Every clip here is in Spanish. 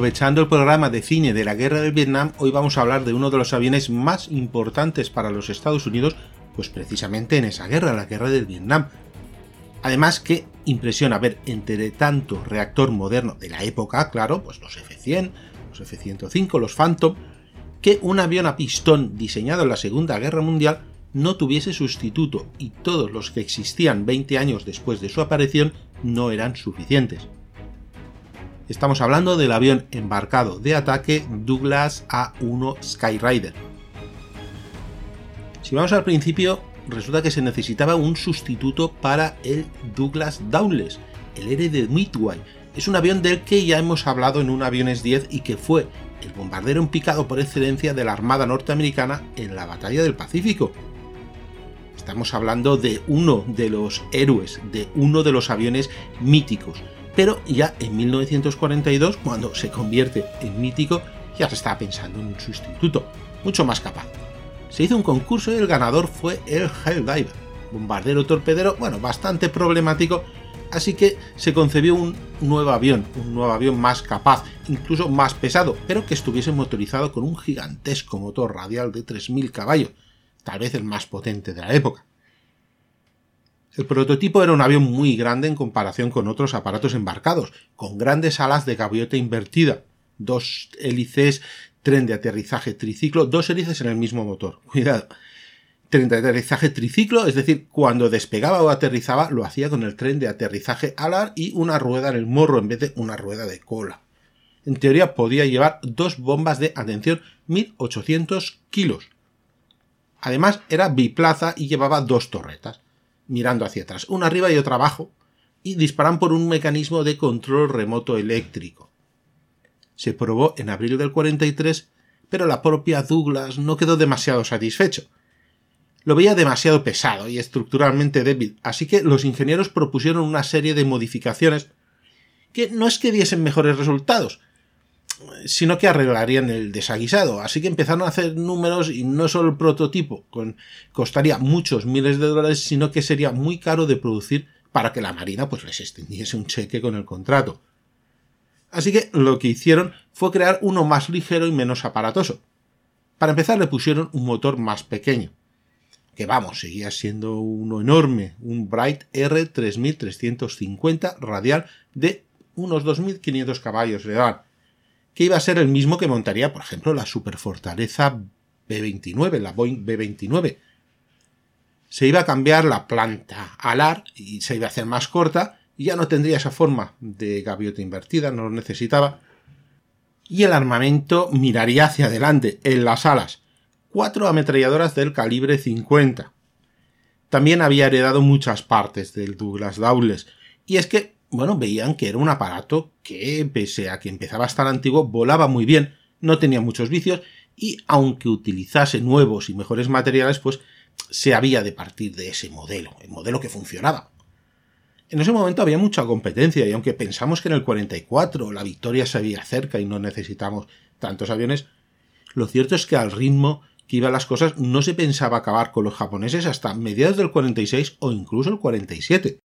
Aprovechando el programa de cine de la guerra del Vietnam, hoy vamos a hablar de uno de los aviones más importantes para los Estados Unidos, pues precisamente en esa guerra, la guerra del Vietnam. Además que impresiona ver entre tanto reactor moderno de la época, claro, pues los F-100, los F-105, los Phantom, que un avión a pistón diseñado en la Segunda Guerra Mundial no tuviese sustituto y todos los que existían 20 años después de su aparición no eran suficientes. Estamos hablando del avión embarcado de ataque Douglas A-1 Skyrider. Si vamos al principio, resulta que se necesitaba un sustituto para el Douglas Dowless, el R de Midway. Es un avión del que ya hemos hablado en un Aviones 10 y que fue el bombardero en picado por excelencia de la Armada norteamericana en la Batalla del Pacífico. Estamos hablando de uno de los héroes, de uno de los aviones míticos, pero ya en 1942, cuando se convierte en mítico, ya se estaba pensando en un sustituto, mucho más capaz. Se hizo un concurso y el ganador fue el Helldiver, bombardero torpedero, bueno, bastante problemático, así que se concebió un nuevo avión, un nuevo avión más capaz, incluso más pesado, pero que estuviese motorizado con un gigantesco motor radial de 3.000 caballos, tal vez el más potente de la época. El prototipo era un avión muy grande en comparación con otros aparatos embarcados, con grandes alas de gaviota invertida, dos hélices, tren de aterrizaje triciclo, dos hélices en el mismo motor. Cuidado. Tren de aterrizaje triciclo, es decir, cuando despegaba o aterrizaba lo hacía con el tren de aterrizaje alar y una rueda en el morro en vez de una rueda de cola. En teoría podía llevar dos bombas de, atención, 1800 kilos. Además era biplaza y llevaba dos torretas mirando hacia atrás, una arriba y otra abajo, y disparan por un mecanismo de control remoto eléctrico. Se probó en abril del 43, pero la propia Douglas no quedó demasiado satisfecho. Lo veía demasiado pesado y estructuralmente débil, así que los ingenieros propusieron una serie de modificaciones que no es que diesen mejores resultados, sino que arreglarían el desaguisado. Así que empezaron a hacer números y no solo el prototipo costaría muchos miles de dólares, sino que sería muy caro de producir para que la Marina pues les extendiese un cheque con el contrato. Así que lo que hicieron fue crear uno más ligero y menos aparatoso. Para empezar le pusieron un motor más pequeño, que vamos, seguía siendo uno enorme, un Bright R3350 radial de unos 2500 caballos de edad que iba a ser el mismo que montaría, por ejemplo, la Superfortaleza B-29, la Boeing B-29. Se iba a cambiar la planta alar y se iba a hacer más corta y ya no tendría esa forma de gaviota invertida, no lo necesitaba. Y el armamento miraría hacia adelante, en las alas. Cuatro ametralladoras del calibre 50. También había heredado muchas partes del Douglas Dowles. Y es que bueno, veían que era un aparato que, pese a que empezaba a estar antiguo, volaba muy bien, no tenía muchos vicios y aunque utilizase nuevos y mejores materiales, pues se había de partir de ese modelo, el modelo que funcionaba. En ese momento había mucha competencia y aunque pensamos que en el 44 la victoria se había cerca y no necesitamos tantos aviones, lo cierto es que al ritmo que iban las cosas no se pensaba acabar con los japoneses hasta mediados del 46 o incluso el 47.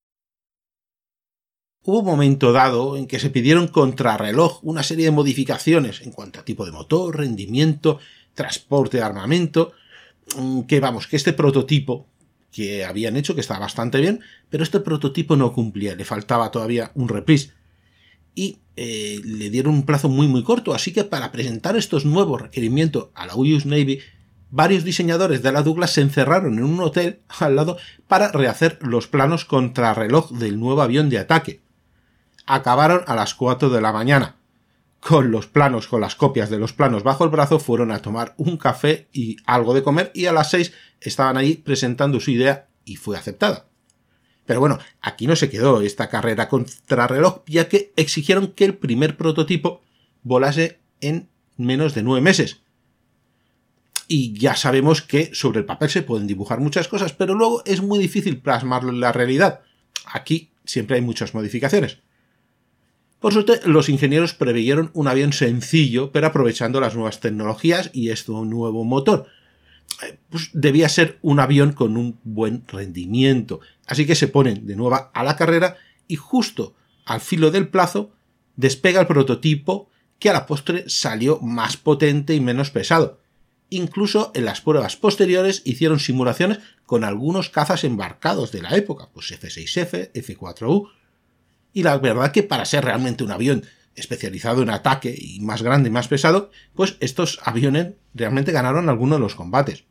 Hubo un momento dado en que se pidieron contrarreloj una serie de modificaciones en cuanto a tipo de motor, rendimiento, transporte de armamento, mm, que vamos, que este prototipo que habían hecho, que estaba bastante bien, pero este prototipo no cumplía, le faltaba todavía un reprise. Y eh, le dieron un plazo muy muy corto, así que para presentar estos nuevos requerimientos a la US Navy, varios diseñadores de la Douglas se encerraron en un hotel al lado para rehacer los planos contrarreloj del nuevo avión de ataque acabaron a las 4 de la mañana. Con los planos, con las copias de los planos bajo el brazo, fueron a tomar un café y algo de comer y a las 6 estaban ahí presentando su idea y fue aceptada. Pero bueno, aquí no se quedó esta carrera contrarreloj, ya que exigieron que el primer prototipo volase en menos de nueve meses. Y ya sabemos que sobre el papel se pueden dibujar muchas cosas, pero luego es muy difícil plasmarlo en la realidad. Aquí siempre hay muchas modificaciones. Por suerte, los ingenieros preveyeron un avión sencillo, pero aprovechando las nuevas tecnologías y este nuevo motor. Eh, pues debía ser un avión con un buen rendimiento. Así que se ponen de nuevo a la carrera y justo al filo del plazo despega el prototipo que a la postre salió más potente y menos pesado. Incluso en las pruebas posteriores hicieron simulaciones con algunos cazas embarcados de la época, pues F6F, F4U. Y la verdad que para ser realmente un avión especializado en ataque y más grande y más pesado, pues estos aviones realmente ganaron algunos de los combates.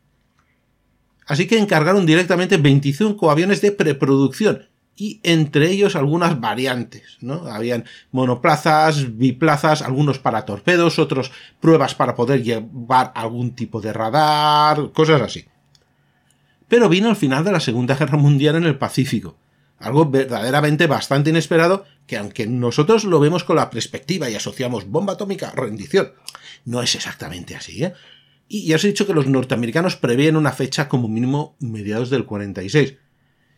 Así que encargaron directamente 25 aviones de preproducción y entre ellos algunas variantes, ¿no? Habían monoplazas, biplazas, algunos para torpedos, otros pruebas para poder llevar algún tipo de radar, cosas así. Pero vino el final de la Segunda Guerra Mundial en el Pacífico, algo verdaderamente bastante inesperado que aunque nosotros lo vemos con la perspectiva y asociamos bomba atómica, rendición, no es exactamente así, ¿eh? Y ya os he dicho que los norteamericanos prevén una fecha como mínimo mediados del 46.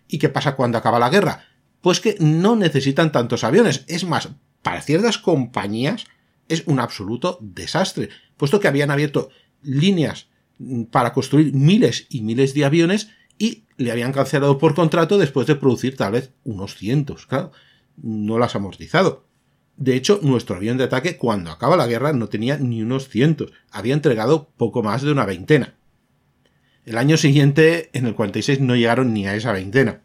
¿Y qué pasa cuando acaba la guerra? Pues que no necesitan tantos aviones. Es más, para ciertas compañías es un absoluto desastre, puesto que habían abierto líneas para construir miles y miles de aviones y le habían cancelado por contrato después de producir tal vez unos cientos. Claro, no las amortizado. De hecho, nuestro avión de ataque, cuando acaba la guerra, no tenía ni unos cientos, había entregado poco más de una veintena. El año siguiente, en el 46, no llegaron ni a esa veintena.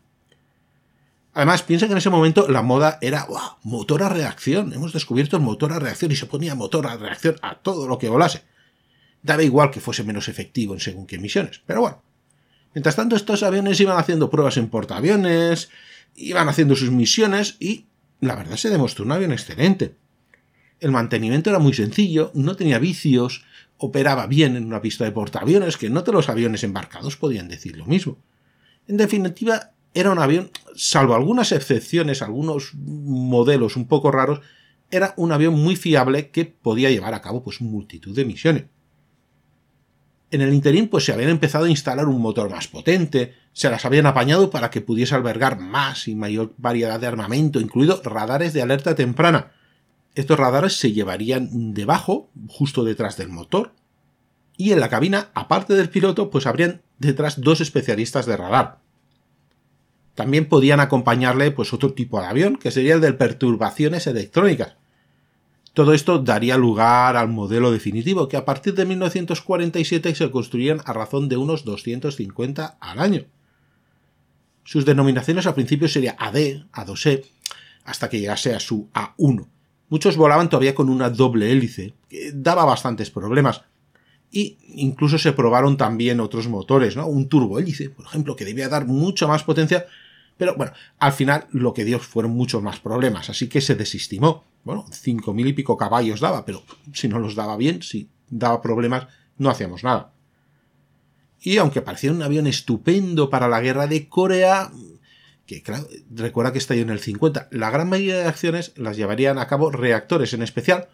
Además, piensa que en ese momento la moda era motor a reacción. Hemos descubierto el motor a reacción y se ponía motor a reacción a todo lo que volase. Daba igual que fuese menos efectivo en según qué misiones. Pero bueno. Mientras tanto, estos aviones iban haciendo pruebas en portaaviones, iban haciendo sus misiones y la verdad se demostró un avión excelente. El mantenimiento era muy sencillo, no tenía vicios, operaba bien en una pista de portaaviones, que no todos los aviones embarcados podían decir lo mismo. En definitiva, era un avión, salvo algunas excepciones, algunos modelos un poco raros, era un avión muy fiable que podía llevar a cabo pues multitud de misiones. En el interín pues se habían empezado a instalar un motor más potente, se las habían apañado para que pudiese albergar más y mayor variedad de armamento, incluido radares de alerta temprana. Estos radares se llevarían debajo, justo detrás del motor, y en la cabina, aparte del piloto, pues habrían detrás dos especialistas de radar. También podían acompañarle pues otro tipo de avión, que sería el de perturbaciones electrónicas, todo esto daría lugar al modelo definitivo, que a partir de 1947 se construirían a razón de unos 250 al año. Sus denominaciones al principio sería AD, A2E, hasta que llegase a su A1. Muchos volaban todavía con una doble hélice, que daba bastantes problemas. Y incluso se probaron también otros motores, ¿no? Un turbohélice, por ejemplo, que debía dar mucha más potencia, pero bueno, al final lo que dio fueron muchos más problemas, así que se desestimó. Bueno, cinco mil y pico caballos daba, pero si no los daba bien, si daba problemas, no hacíamos nada. Y aunque parecía un avión estupendo para la guerra de Corea, que claro, recuerda que estalló en el 50, la gran mayoría de acciones las llevarían a cabo reactores en especial,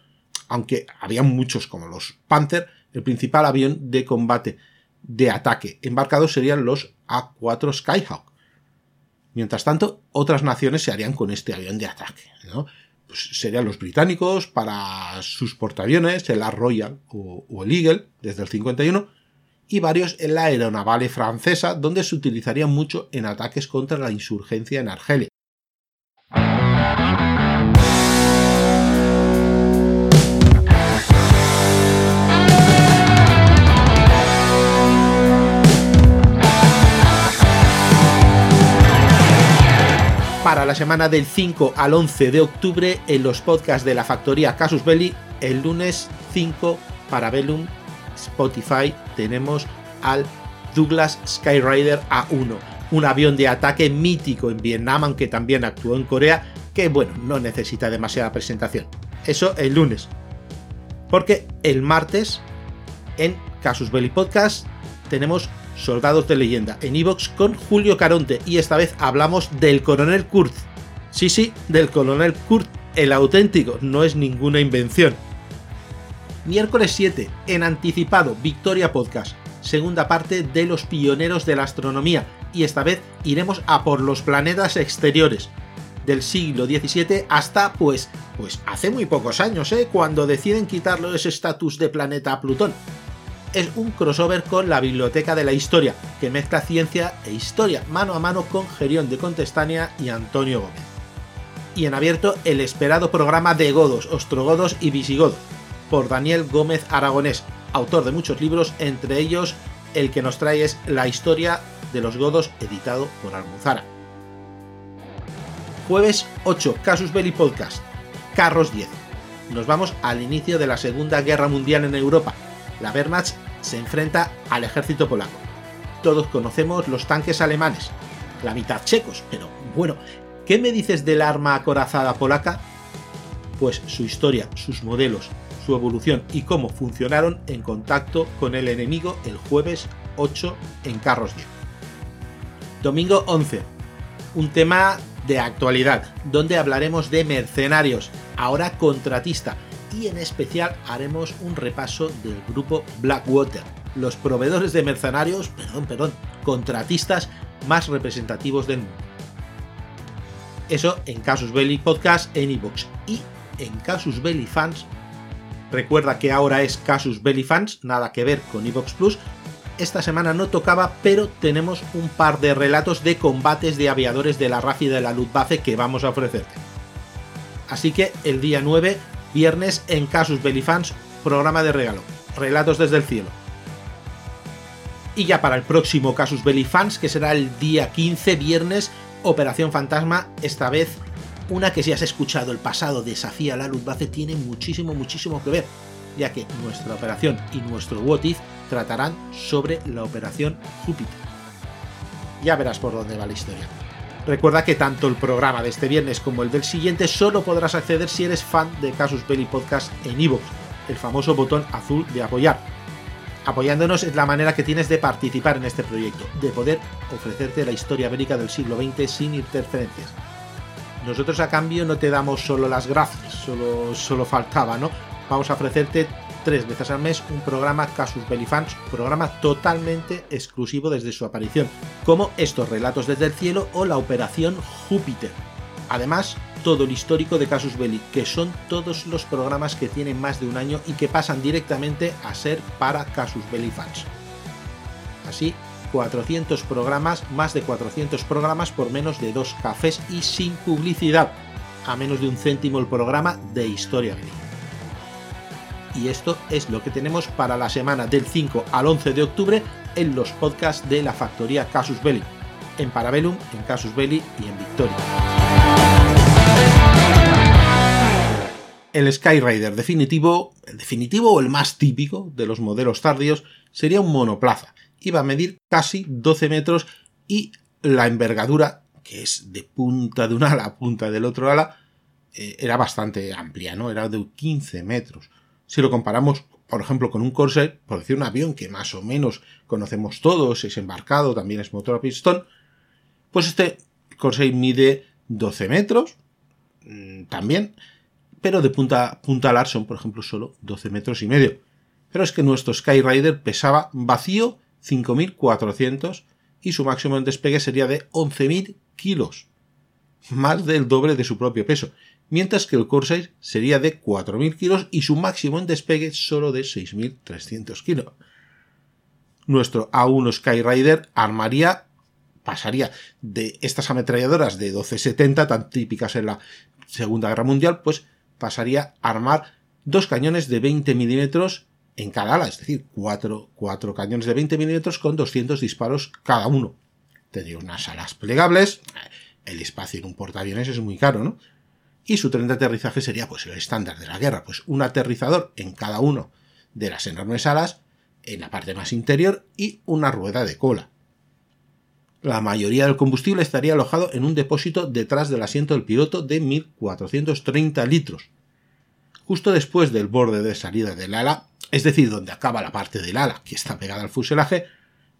aunque había muchos como los Panther, el principal avión de combate de ataque embarcado serían los A4 Skyhawk, Mientras tanto, otras naciones se harían con este avión de ataque. Pues serían los británicos para sus portaaviones, el Royal o, o, el Eagle desde el 51, y varios en la aeronavale francesa, donde se utilizaría mucho en ataques contra la insurgencia en Argelia. Para la semana del 5 al 11 de octubre en los podcasts de la factoría Casus Belli. El lunes 5 para Bellum Spotify tenemos al Douglas Skyrider A1, un avión de ataque mítico en Vietnam, aunque también actuó en Corea, que bueno, no necesita demasiada presentación. Eso el lunes. Porque el martes en Casus Belli Podcast tenemos Soldados de Leyenda, en Evox con Julio Caronte y esta vez hablamos del coronel Kurt. Sí, sí, del coronel Kurt, el auténtico, no es ninguna invención. Miércoles 7, en anticipado, Victoria Podcast, segunda parte de los pioneros de la astronomía y esta vez iremos a por los planetas exteriores del siglo XVII hasta pues pues hace muy pocos años, ¿eh? cuando deciden quitarle ese estatus de planeta a Plutón es un crossover con la Biblioteca de la Historia, que mezcla ciencia e historia, mano a mano con Gerión de Contestania y Antonio Gómez. Y en abierto el esperado programa de Godos, Ostrogodos y Visigodos, por Daniel Gómez Aragonés, autor de muchos libros, entre ellos el que nos trae es La historia de los godos, editado por Almuzara. Jueves 8, Casus Belli Podcast, Carros 10. Nos vamos al inicio de la Segunda Guerra Mundial en Europa. La Wehrmacht se enfrenta al ejército polaco. Todos conocemos los tanques alemanes, la mitad checos, pero bueno, ¿qué me dices del arma acorazada polaca? Pues su historia, sus modelos, su evolución y cómo funcionaron en contacto con el enemigo el jueves 8 en Carros 10. Domingo 11. Un tema de actualidad, donde hablaremos de mercenarios, ahora contratista, y en especial haremos un repaso del grupo Blackwater, los proveedores de mercenarios, perdón, perdón, contratistas más representativos del mundo. Eso en Casus Belli Podcast en iVoox y en Casus Belli Fans Recuerda que ahora es Casus Belli Fans, nada que ver con Evox Plus. Esta semana no tocaba, pero tenemos un par de relatos de combates de aviadores de la RAF y de la Luftwaffe que vamos a ofrecerte. Así que el día 9, viernes en Casus Belli Fans, programa de regalo, relatos desde el cielo. Y ya para el próximo Casus Belli Fans, que será el día 15, viernes, Operación Fantasma, esta vez una que si has escuchado el pasado desafía la Luftwaffe tiene muchísimo, muchísimo que ver, ya que nuestra operación y nuestro What If tratarán sobre la operación Júpiter. Ya verás por dónde va la historia. Recuerda que tanto el programa de este viernes como el del siguiente solo podrás acceder si eres fan de Casus Belli Podcast en iVoox, el famoso botón azul de apoyar. Apoyándonos es la manera que tienes de participar en este proyecto, de poder ofrecerte la historia bélica del siglo XX sin interferencias. Nosotros a cambio no te damos solo las gracias, solo, solo faltaba, ¿no? Vamos a ofrecerte tres veces al mes un programa Casus Belli Fans, programa totalmente exclusivo desde su aparición, como estos relatos desde el cielo o la Operación Júpiter. Además, todo el histórico de Casus Belli, que son todos los programas que tienen más de un año y que pasan directamente a ser para Casus Belli Fans. Así 400 programas, más de 400 programas por menos de dos cafés y sin publicidad, a menos de un céntimo el programa de Historia. Y esto es lo que tenemos para la semana del 5 al 11 de octubre en los podcasts de la factoría Casus Belli, en Parabellum, en Casus Belli y en Victoria. El Skyrider definitivo, el definitivo o el más típico de los modelos tardíos, sería un monoplaza, iba a medir casi 12 metros y la envergadura, que es de punta de un ala a punta del otro ala, eh, era bastante amplia, ¿no? Era de 15 metros. Si lo comparamos, por ejemplo, con un Corsair, por decir un avión que más o menos conocemos todos, es embarcado, también es motor a pistón, pues este Corsair mide 12 metros, mm, también, pero de punta, punta a son, por ejemplo, solo 12 metros y medio. Pero es que nuestro Skyrider pesaba vacío 5.400 y su máximo en despegue sería de 11.000 kilos, más del doble de su propio peso, mientras que el Corsair sería de 4.000 kilos y su máximo en despegue solo de 6.300 kilos. Nuestro A1 Skyrider armaría, pasaría de estas ametralladoras de 1270 tan típicas en la Segunda Guerra Mundial, pues pasaría a armar dos cañones de 20 milímetros en cada ala, es decir, cuatro, cañones de 20 milímetros con 200 disparos cada uno. Tendría unas alas plegables, el espacio en un portaaviones es muy caro, ¿no? Y su tren de aterrizaje sería pues el estándar de la guerra, pues un aterrizador en cada uno de las enormes alas, en la parte más interior y una rueda de cola. La mayoría del combustible estaría alojado en un depósito detrás del asiento del piloto de 1430 litros. Justo después del borde de salida del ala es decir, donde acaba la parte del ala que está pegada al fuselaje,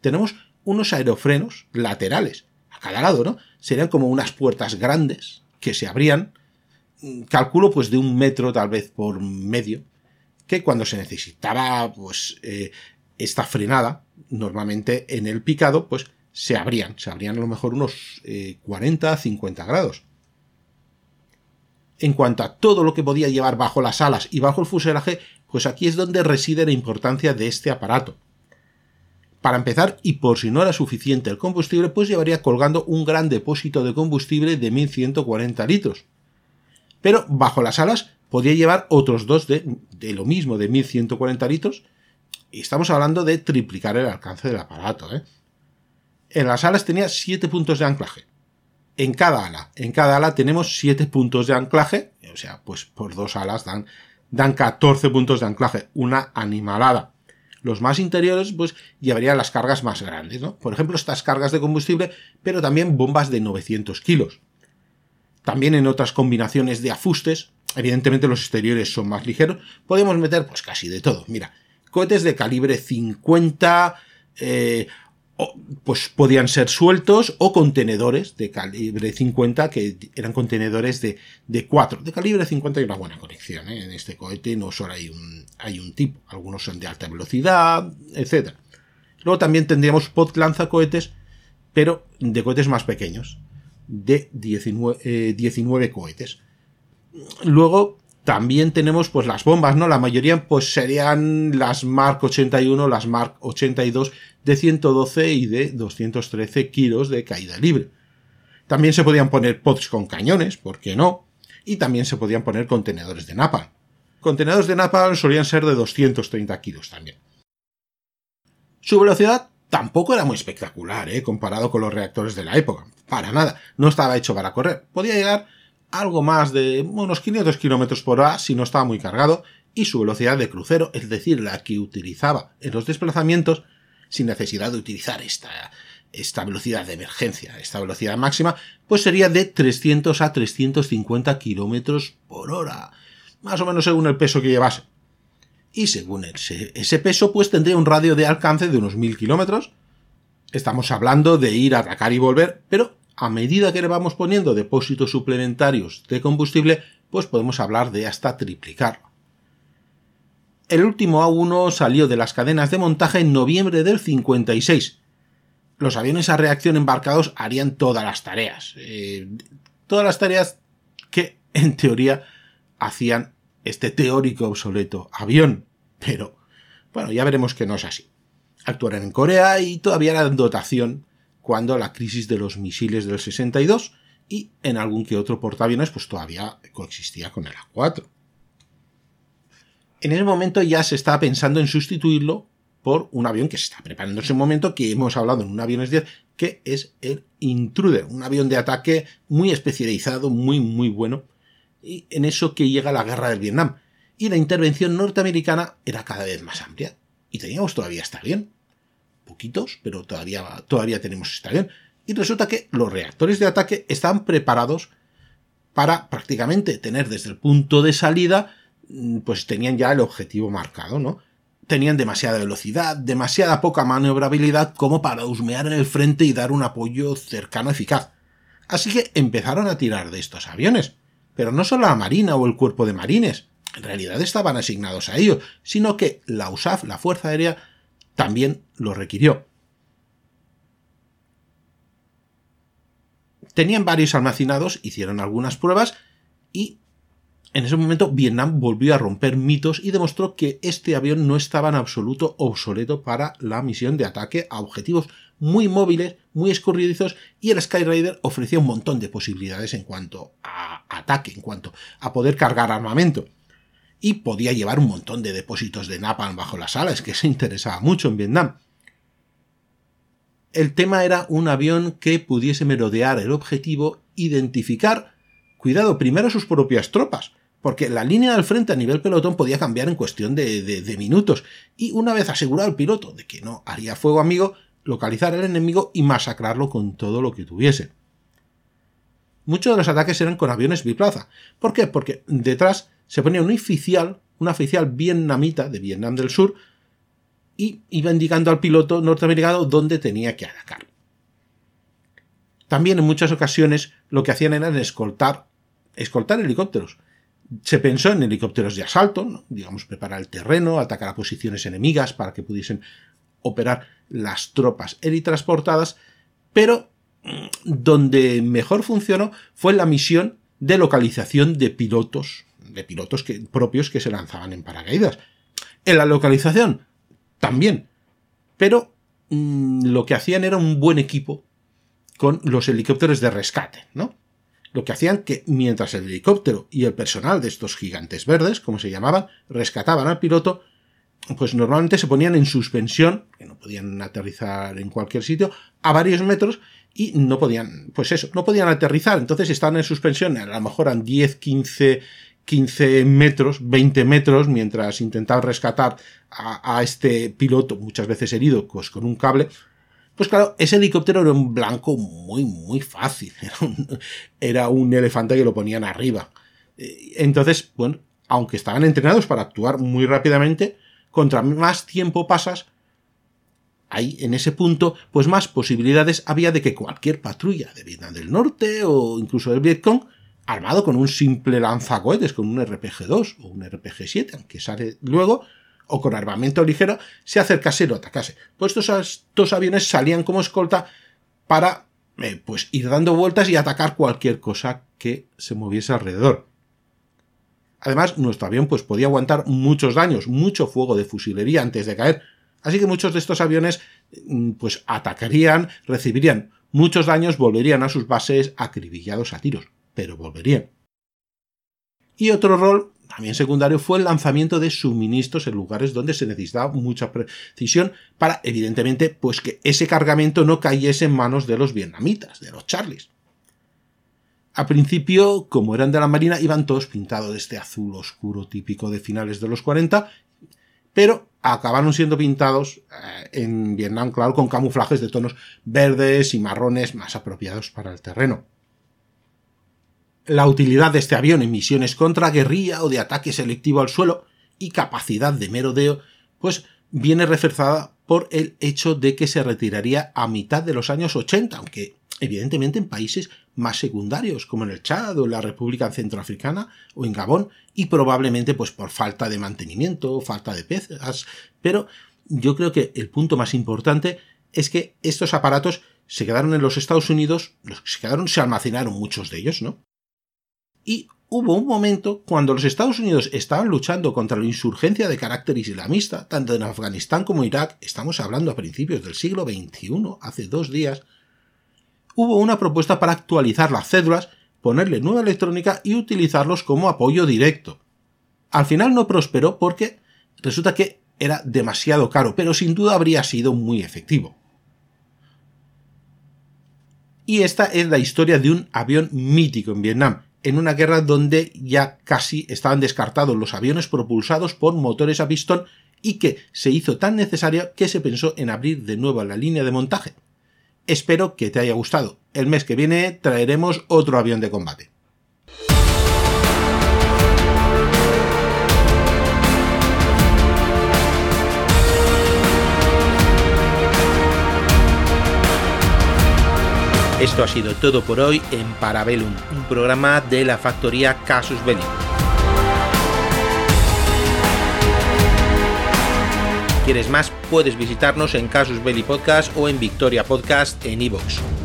tenemos unos aerofrenos laterales a cada lado, ¿no? Serían como unas puertas grandes que se abrían, calculo pues de un metro tal vez por medio, que cuando se necesitaba pues eh, esta frenada, normalmente en el picado, pues se abrían, se abrían a lo mejor unos 40, eh, 50 grados. En cuanto a todo lo que podía llevar bajo las alas y bajo el fuselaje, pues aquí es donde reside la importancia de este aparato. Para empezar, y por si no era suficiente el combustible, pues llevaría colgando un gran depósito de combustible de 1140 litros. Pero bajo las alas, podía llevar otros dos de, lo mismo, de 1140 litros, y estamos hablando de triplicar el alcance del aparato. ¿eh? En las alas tenía 7 puntos de anclaje. En cada ala. En cada ala tenemos 7 puntos de anclaje. O sea, pues por dos alas dan, dan 14 puntos de anclaje. Una animalada. Los más interiores, pues llevarían las cargas más grandes, ¿no? Por ejemplo, estas cargas de combustible, pero también bombas de 900 kilos. También en otras combinaciones de afustes, evidentemente los exteriores son más ligeros, podemos meter pues casi de todo. Mira, cohetes de calibre 50, eh, pues podían ser sueltos o contenedores de calibre 50 que eran contenedores de, de 4. De calibre 50 hay una buena conexión. ¿eh? En este cohete no solo hay un, hay un tipo, algunos son de alta velocidad, etc. Luego también tendríamos pod lanzacohetes, pero de cohetes más pequeños, de 19, 19 eh, cohetes. Luego también tenemos pues las bombas, ¿no? La mayoría pues serían las Mark 81, las Mark 82 de 112 y de 213 kilos de caída libre. También se podían poner pods con cañones, ¿por qué no? Y también se podían poner contenedores de napalm. Contenedores de napalm solían ser de 230 kilos también. Su velocidad tampoco era muy espectacular, ¿eh? comparado con los reactores de la época. Para nada, no estaba hecho para correr. Podía llegar algo más de unos 500 km por hora si no estaba muy cargado, y su velocidad de crucero, es decir, la que utilizaba en los desplazamientos, sin necesidad de utilizar esta, esta velocidad de emergencia, esta velocidad máxima, pues sería de 300 a 350 km por hora, más o menos según el peso que llevase. Y según ese, ese peso, pues tendría un radio de alcance de unos 1000 kilómetros. Estamos hablando de ir a atacar y volver, pero a medida que le vamos poniendo depósitos suplementarios de combustible, pues podemos hablar de hasta triplicarlo. El último A1 salió de las cadenas de montaje en noviembre del 56. Los aviones a reacción embarcados harían todas las tareas. Eh, todas las tareas que, en teoría, hacían este teórico obsoleto avión. Pero, bueno, ya veremos que no es así. Actuaron en Corea y todavía eran dotación cuando la crisis de los misiles del 62 y en algún que otro portaaviones pues todavía coexistía con el A4. En ese momento ya se estaba pensando en sustituirlo por un avión que se está preparando en ese momento, que hemos hablado en un aviones 10, que es el Intruder, un avión de ataque muy especializado, muy, muy bueno, y en eso que llega la guerra del Vietnam. Y la intervención norteamericana era cada vez más amplia. Y teníamos todavía este avión poquitos, pero todavía, todavía tenemos este avión. Y resulta que los reactores de ataque están preparados para prácticamente tener desde el punto de salida, mm, pues tenían ya el objetivo marcado, ¿no? Tenían demasiada velocidad, demasiada poca maniobrabilidad como para husmear en el frente y dar un apoyo cercano eficaz. Así que empezaron a tirar de estos aviones. Pero no solo la Marina o el cuerpo de marines, en realidad estaban asignados a ellos, sino que la USAF, la Fuerza Aérea, también lo requirió. Tenían varios almacenados, hicieron algunas pruebas y en ese momento Vietnam volvió a romper mitos y demostró que este avión no estaba en absoluto obsoleto para la misión de ataque a objetivos muy móviles, muy escurridizos y el Skyrider ofrecía un montón de posibilidades en cuanto a ataque, en cuanto a poder cargar armamento y podía llevar un montón de depósitos de napalm bajo las alas, que se interesaba mucho en Vietnam. El tema era un avión que pudiese merodear el objetivo, identificar, cuidado, primero sus propias tropas, porque la línea del frente a nivel pelotón podía cambiar en cuestión de, de, minutos, y una vez asegurado el piloto de que no haría fuego amigo, localizar al enemigo y masacrarlo con todo lo que tuviese. Muchos de los ataques eran con aviones biplaza. ¿Por qué? Porque detrás se ponía un oficial, un oficial vietnamita de Vietnam del Sur, y iba indicando al piloto norteamericano dónde tenía que atacar. También en muchas ocasiones lo que hacían era escoltar, escoltar helicópteros. Se pensó en helicópteros de asalto, digamos, preparar el terreno, atacar a posiciones enemigas para que pudiesen operar las tropas helitransportadas, pero mm, donde mejor funcionó fue la misión de localización de pilotos de pilotos que, propios que se lanzaban en paracaídas. En la localización, también. Pero mm, lo que hacían era un buen equipo con los helicópteros de rescate, ¿no? lo que hacían que mientras el helicóptero y el personal de estos gigantes verdes, como se llamaban, rescataban al piloto, pues normalmente se ponían en suspensión, que no podían aterrizar en cualquier sitio, a varios metros y no podían, pues eso, no podían aterrizar, entonces estaban en suspensión, a lo mejor a 10, 15, 15 metros, 20 metros, mientras intentaban rescatar a, este piloto, muchas veces herido, pues con un cable, pues claro, ese helicóptero era un blanco muy, muy fácil. Era un, elefante que lo ponían arriba. Eh, entonces, bueno, aunque estaban entrenados para actuar muy rápidamente, contra más tiempo pasas, ahí en ese punto, pues más posibilidades había de que cualquier patrulla de Vietnam del Norte o incluso del Vietcong, armado con un simple lanzacohetes, con un RPG-2 o un RPG-7, aunque sale luego, o con armamento ligero se acercase o atacase. Pues estos, dos aviones salían como escolta para eh, pues ir dando vueltas y atacar cualquier cosa que se moviese alrededor. Además, nuestro avión pues, podía aguantar muchos daños, mucho fuego de fusilería antes de caer, así que muchos de estos aviones mm, pues atacarían, recibirían muchos daños, volverían a sus bases acribillados a tiros, pero volverían. Y otro rol también secundario fue el lanzamiento de suministros en lugares donde se necesitaba mucha precisión para, evidentemente, pues que ese cargamento no cayese en manos de los vietnamitas, de los charlies. A principio, como eran de la Marina, iban todos pintados de este azul oscuro típico de finales de los 40, pero acabaron siendo pintados eh, en Vietnam, claro, con camuflajes de tonos verdes y marrones más apropiados para el terreno la utilidad de este avión en misiones contra guerrilla o de ataque selectivo al suelo y capacidad de merodeo, pues viene reforzada por el hecho de que se retiraría a mitad de los años 80, aunque evidentemente en países más secundarios, como en el Chad o en la República Centroafricana o en Gabón, y probablemente pues por falta de mantenimiento, falta de pesas, pero yo creo que el punto más importante es que estos aparatos se quedaron en los Estados Unidos, los que se quedaron se almacenaron muchos de ellos, ¿no? Y hubo un momento cuando los Estados Unidos estaban luchando contra la insurgencia de carácter islamista, tanto en Afganistán como Irak, estamos hablando a principios del siglo XXI, hace dos días, hubo una propuesta para actualizar las cédulas, ponerle nueva electrónica y utilizarlos como apoyo directo. Al final no prosperó porque resulta que era demasiado caro, pero sin duda habría sido muy efectivo. Y esta es la historia de un avión mítico en Vietnam, en una guerra donde ya casi estaban descartados los aviones propulsados por motores a pistón y que se hizo tan necesario que se pensó en abrir de nuevo la línea de montaje. Espero que te haya gustado. El mes que viene traeremos otro avión de combate. Esto ha sido todo por hoy en Parabellum, un programa de la factoría Casus Belli. ¿Quieres más? Puedes visitarnos en Casus Belli Podcast o en Victoria Podcast en iVoox.